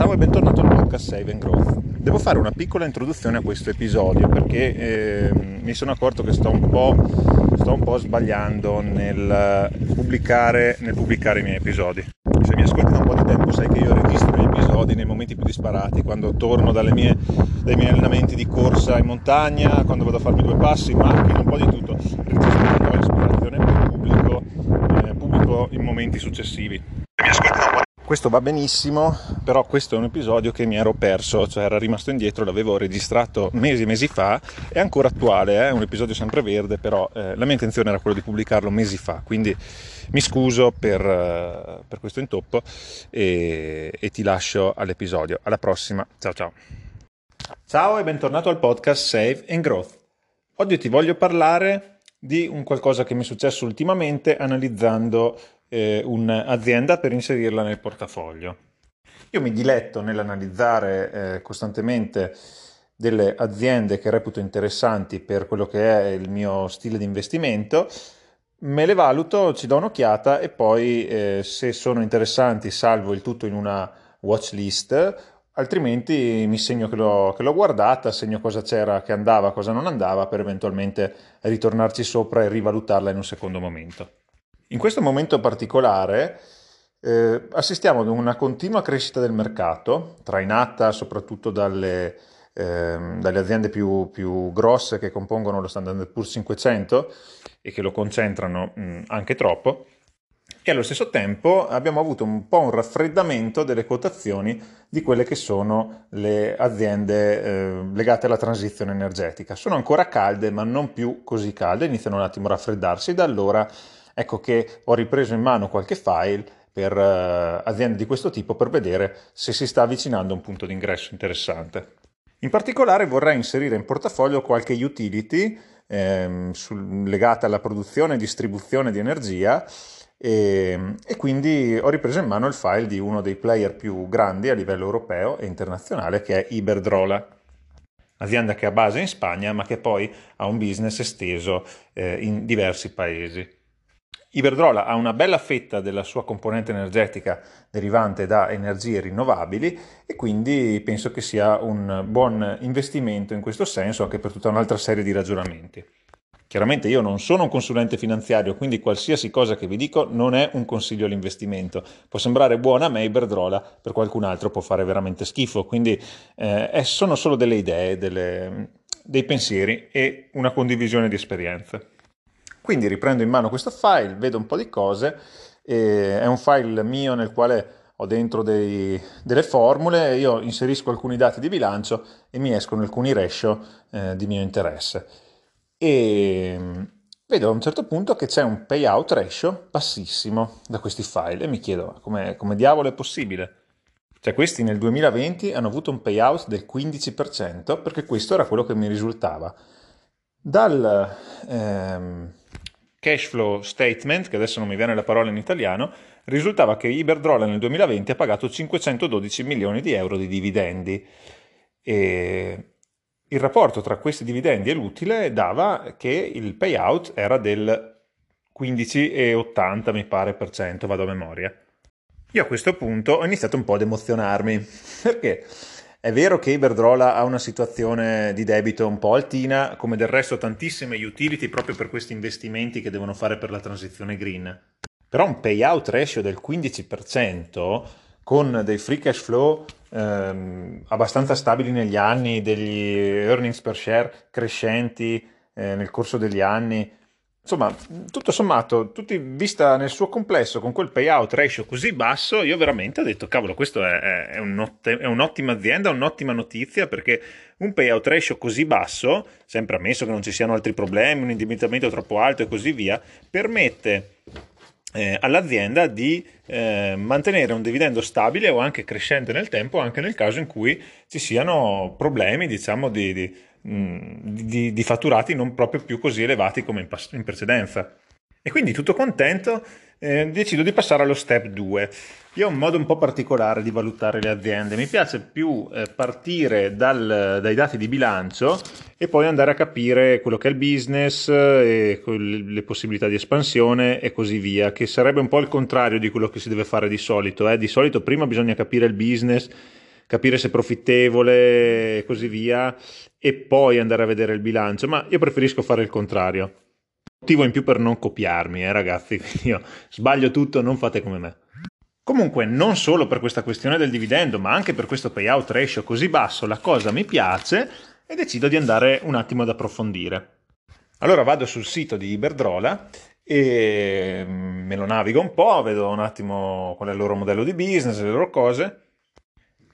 Ciao e bentornato al podcast Save and Growth. Devo fare una piccola introduzione a questo episodio perché eh, mi sono accorto che sto un po', sto un po sbagliando nel pubblicare, nel pubblicare, i miei episodi. Se mi ascolti da un po' di tempo sai che io registro gli episodi nei momenti più disparati, quando torno mie, dai miei allenamenti di corsa in montagna, quando vado a farmi due passi in macchina, un po' di tutto. Registro un po' l'ispirazione e poi pubblico, eh, pubblico in momenti successivi. Se mi ascolti da un po' di questo va benissimo, però questo è un episodio che mi ero perso, cioè era rimasto indietro, l'avevo registrato mesi e mesi fa, è ancora attuale, è eh? un episodio sempre verde, però eh, la mia intenzione era quella di pubblicarlo mesi fa, quindi mi scuso per, uh, per questo intoppo e, e ti lascio all'episodio. Alla prossima, ciao ciao. Ciao e bentornato al podcast Save and Growth. Oggi ti voglio parlare di un qualcosa che mi è successo ultimamente analizzando eh, un'azienda per inserirla nel portafoglio. Io mi diletto nell'analizzare eh, costantemente delle aziende che reputo interessanti per quello che è il mio stile di investimento, me le valuto, ci do un'occhiata e poi eh, se sono interessanti salvo il tutto in una watch list, altrimenti mi segno che l'ho, che l'ho guardata, segno cosa c'era che andava, cosa non andava, per eventualmente ritornarci sopra e rivalutarla in un secondo momento. In questo momento particolare eh, assistiamo ad una continua crescita del mercato, trainata soprattutto dalle, eh, dalle aziende più, più, grosse che compongono lo Standard Poor's 500 e che lo concentrano mh, anche troppo. E allo stesso tempo abbiamo avuto un po' un raffreddamento delle quotazioni di quelle che sono le aziende eh, legate alla transizione energetica. Sono ancora calde, ma non più così calde, iniziano un attimo a raffreddarsi, da allora ecco che ho ripreso in mano qualche file per uh, aziende di questo tipo per vedere se si sta avvicinando a un punto di ingresso interessante. In particolare vorrei inserire in portafoglio qualche utility ehm, sul, legata alla produzione e distribuzione di energia e, e, quindi ho ripreso in mano il file di uno dei player più grandi a livello europeo e internazionale che è Iberdrola, azienda che ha base in Spagna ma che poi ha un business esteso eh, in diversi paesi. Iberdrola ha una bella fetta della sua componente energetica derivante da energie rinnovabili e quindi penso che sia un buon investimento in questo senso anche per tutta un'altra serie di ragionamenti. Chiaramente io non sono un consulente finanziario, quindi qualsiasi cosa che vi dico non è un consiglio all'investimento. Può sembrare buona a me Iberdrola, per qualcun altro può fare veramente schifo, quindi eh, sono solo delle idee, delle, dei pensieri e una condivisione di esperienze. Quindi riprendo in mano questo file, vedo un po' di cose, è un file mio nel quale ho dentro dei, delle formule, io inserisco alcuni dati di bilancio e mi escono alcuni ratio eh, di mio interesse. E mm, vedo a un certo punto che c'è un payout ratio bassissimo da questi file e mi chiedo come, come diavolo è possibile. Cioè questi nel 2020 hanno avuto un payout del 15% perché questo era quello che mi risultava. Dal, ehm, cash flow statement, che adesso non mi viene la parola in italiano, risultava che Iberdrola nel 2020 ha pagato 512 milioni di euro di dividendi. E il rapporto tra questi dividendi e l'utile dava che il payout era del 15,80 mi pare per cento, vado a memoria. Io a questo punto ho iniziato un po' ad emozionarmi, perché è vero che Iberdrola ha una situazione di debito un po' altina, come del resto tantissime utility proprio per questi investimenti che devono fare per la transizione green. Però un payout ratio del 15% con dei free cash flow ehm, abbastanza stabili negli anni, degli earnings per share crescenti eh, nel corso degli anni, insomma, tutto sommato, tutti vista nel suo complesso, con quel payout ratio così basso, io veramente ho detto, cavolo, questo è, è, è un'ottima azienda, un'ottima notizia, perché un payout ratio così basso, sempre ammesso che non ci siano altri problemi, un indebitamento troppo alto e così via, permette eh, all'azienda di eh, mantenere un dividendo stabile o anche crescente nel tempo, anche nel caso in cui ci siano problemi, diciamo, di, di di, di, fatturati non proprio più così elevati come in, pas- in precedenza. E quindi tutto contento, eh, decido di passare allo step 2. Io ho un modo un po' particolare di valutare le aziende, mi piace più eh, partire dal, dai dati di bilancio e poi andare a capire quello che è il business, eh, le possibilità di espansione e così via, che sarebbe un po' il contrario di quello che si deve fare di solito. Eh. Di solito prima bisogna capire il business capire se è profittevole e così via, e poi andare a vedere il bilancio, ma io preferisco fare il contrario. Motivo in più per non copiarmi, eh ragazzi, io sbaglio tutto, non fate come me. Comunque, non solo per questa questione del dividendo, ma anche per questo payout ratio così basso, la cosa mi piace e decido di andare un attimo ad approfondire. Allora vado sul sito di Iberdrola e mm, me lo navigo un po', vedo un attimo qual è il loro modello di business, le loro cose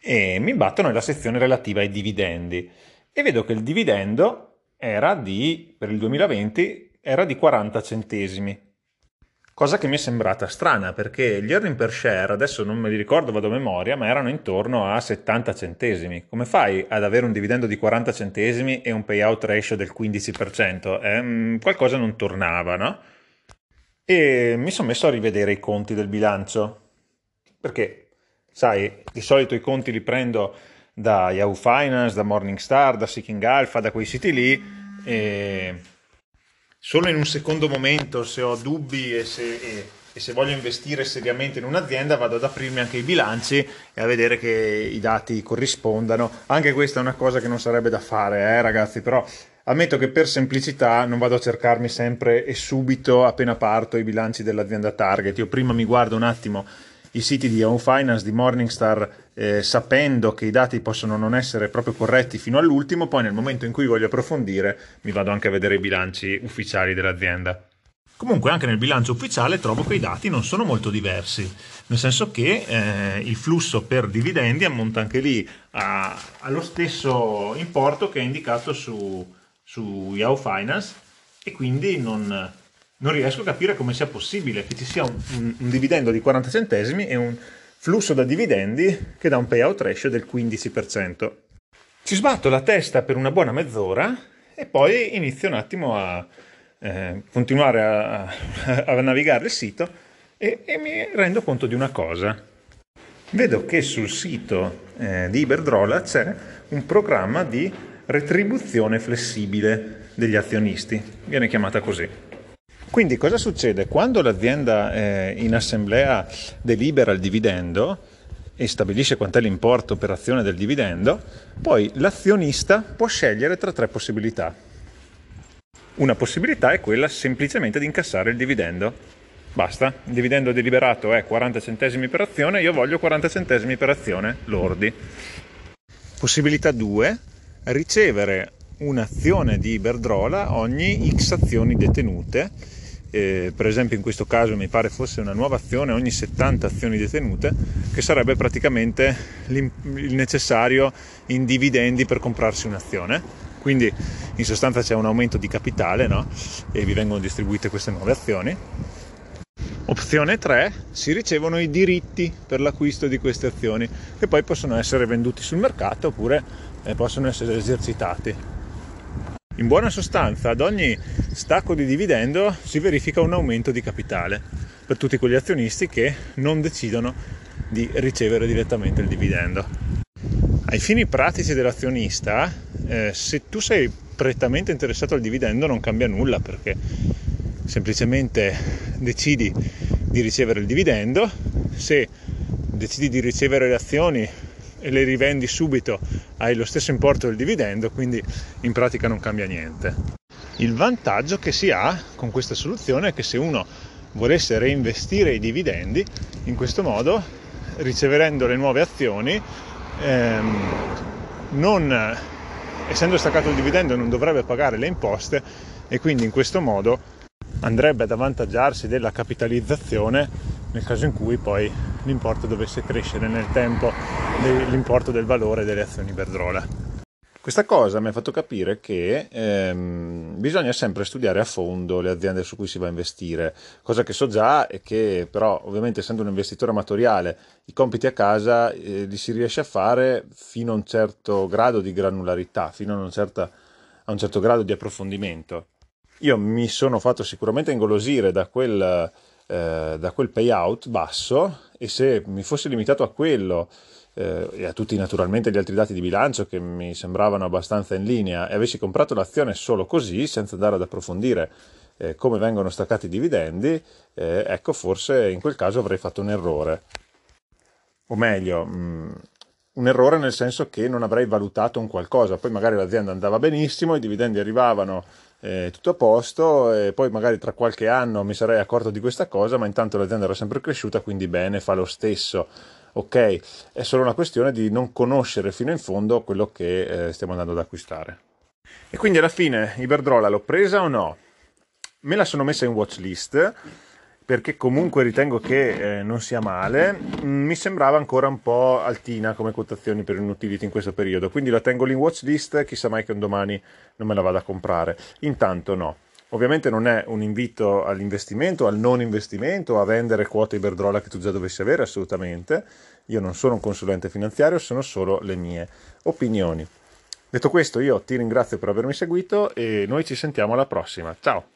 e mi batto nella sezione relativa ai dividendi e vedo che il dividendo era di, per il 2020 era di 40 centesimi cosa che mi è sembrata strana perché gli earning per share, adesso non me li ricordo, vado a memoria, ma erano intorno a 70 centesimi. Come fai ad avere un dividendo di 40 centesimi e un payout ratio del 15%? Eh, qualcosa non tornava, no? E mi sono messo a rivedere i conti del bilancio, perché, sai, di solito i conti li prendo da Yahoo Finance, da Morningstar, da Seeking Alpha, da quei siti lì, e solo in un secondo momento, se ho dubbi e se, e, e se, voglio investire seriamente in un'azienda, vado ad aprirmi anche i bilanci e a vedere che i dati corrispondano. Anche questa è una cosa che non sarebbe da fare, eh, ragazzi, però ammetto che per semplicità non vado a cercarmi sempre e subito, appena parto, i bilanci dell'azienda target. Io prima mi guardo un attimo i siti di Home Finance, di Morningstar, eh, sapendo che i dati possono non essere proprio corretti fino all'ultimo, poi nel momento in cui voglio approfondire mi vado anche a vedere i bilanci ufficiali dell'azienda. Comunque anche nel bilancio ufficiale trovo che i dati non sono molto diversi, nel senso che eh, il flusso per dividendi ammonta anche lì a, allo stesso importo che è indicato su, su Yahoo Finance e quindi non, non riesco a capire come sia possibile che ci sia un, un, un, dividendo di 40 centesimi e un flusso da dividendi che dà un payout ratio del 15%. Ci sbatto la testa per una buona mezz'ora e poi inizio un attimo a eh, continuare a, a, navigare il sito e, e, mi rendo conto di una cosa. Vedo che sul sito eh, di Iberdrola c'è un programma di retribuzione flessibile degli azionisti, viene chiamata così. Quindi cosa succede? Quando l'azienda eh, in assemblea delibera il dividendo e stabilisce quant'è l'importo per azione del dividendo, poi l'azionista può scegliere tra tre possibilità. Una possibilità è quella semplicemente di incassare il dividendo. Basta, il dividendo deliberato è 40 centesimi per azione, io voglio 40 centesimi per azione lordi. Possibilità 2, ricevere un'azione di Iberdrola ogni X azioni detenute eh, per esempio in questo caso mi pare fosse una nuova azione ogni 70 azioni detenute, che sarebbe praticamente il necessario in dividendi per comprarsi un'azione. Quindi in sostanza c'è un aumento di capitale no? e vi vengono distribuite queste nuove azioni. Opzione 3, si ricevono i diritti per l'acquisto di queste azioni che poi possono essere venduti sul mercato oppure eh, possono essere esercitati. In buona sostanza, ad ogni stacco di dividendo si verifica un aumento di capitale per tutti quegli azionisti che non decidono di ricevere direttamente il dividendo. Ai fini pratici dell'azionista, eh, se tu sei prettamente interessato al dividendo non cambia nulla perché semplicemente decidi di ricevere il dividendo, se decidi di ricevere le azioni e le rivendi subito hai lo stesso importo del dividendo, quindi in pratica non cambia niente. Il vantaggio che si ha con questa soluzione è che se uno volesse reinvestire i dividendi, in questo modo, riceverendo le nuove azioni, ehm, non, essendo staccato il dividendo non dovrebbe pagare le imposte e quindi in questo modo andrebbe ad avvantaggiarsi della capitalizzazione nel caso in cui poi l'importo dovesse crescere nel tempo l'importo del valore delle azioni Iberdrola. Questa cosa mi ha fatto capire che ehm, bisogna sempre studiare a fondo le aziende su cui si va a investire, cosa che so già e che però ovviamente essendo un investitore amatoriale i compiti a casa eh, li si riesce a fare fino a un certo grado di granularità, fino a, certa, a un certo grado di approfondimento. Io mi sono fatto sicuramente ingolosire da quel, eh, da quel payout basso e se mi fossi limitato a quello eh, e a tutti naturalmente gli altri dati di bilancio che mi sembravano abbastanza in linea e avessi comprato l'azione solo così, senza andare ad approfondire eh, come vengono staccati i dividendi, eh, ecco forse in quel caso avrei fatto un errore. O meglio, mh, mm, un errore nel senso che non avrei valutato un qualcosa, poi magari l'azienda andava benissimo, i dividendi arrivavano eh, tutto a posto e poi magari tra qualche anno mi sarei accorto di questa cosa, ma intanto l'azienda era sempre cresciuta, quindi bene, fa lo stesso. Ok, è solo una questione di non conoscere fino in fondo quello che eh, stiamo andando ad acquistare. E quindi alla fine Iberdrola l'ho presa o no? Me la sono messa in watch list perché comunque ritengo che eh, non sia male, mm, mi sembrava ancora un po' altina come quotazioni per un utility in questo periodo, quindi la tengo lì in watch list, chissà mai che un domani non me la vada a comprare. Intanto no. Ovviamente non è un invito all'investimento, al non investimento, a vendere quote Iberdrola che tu già dovessi avere, assolutamente. Io non sono un consulente finanziario, sono solo le mie opinioni. Detto questo, io ti ringrazio per avermi seguito e noi ci sentiamo alla prossima. Ciao!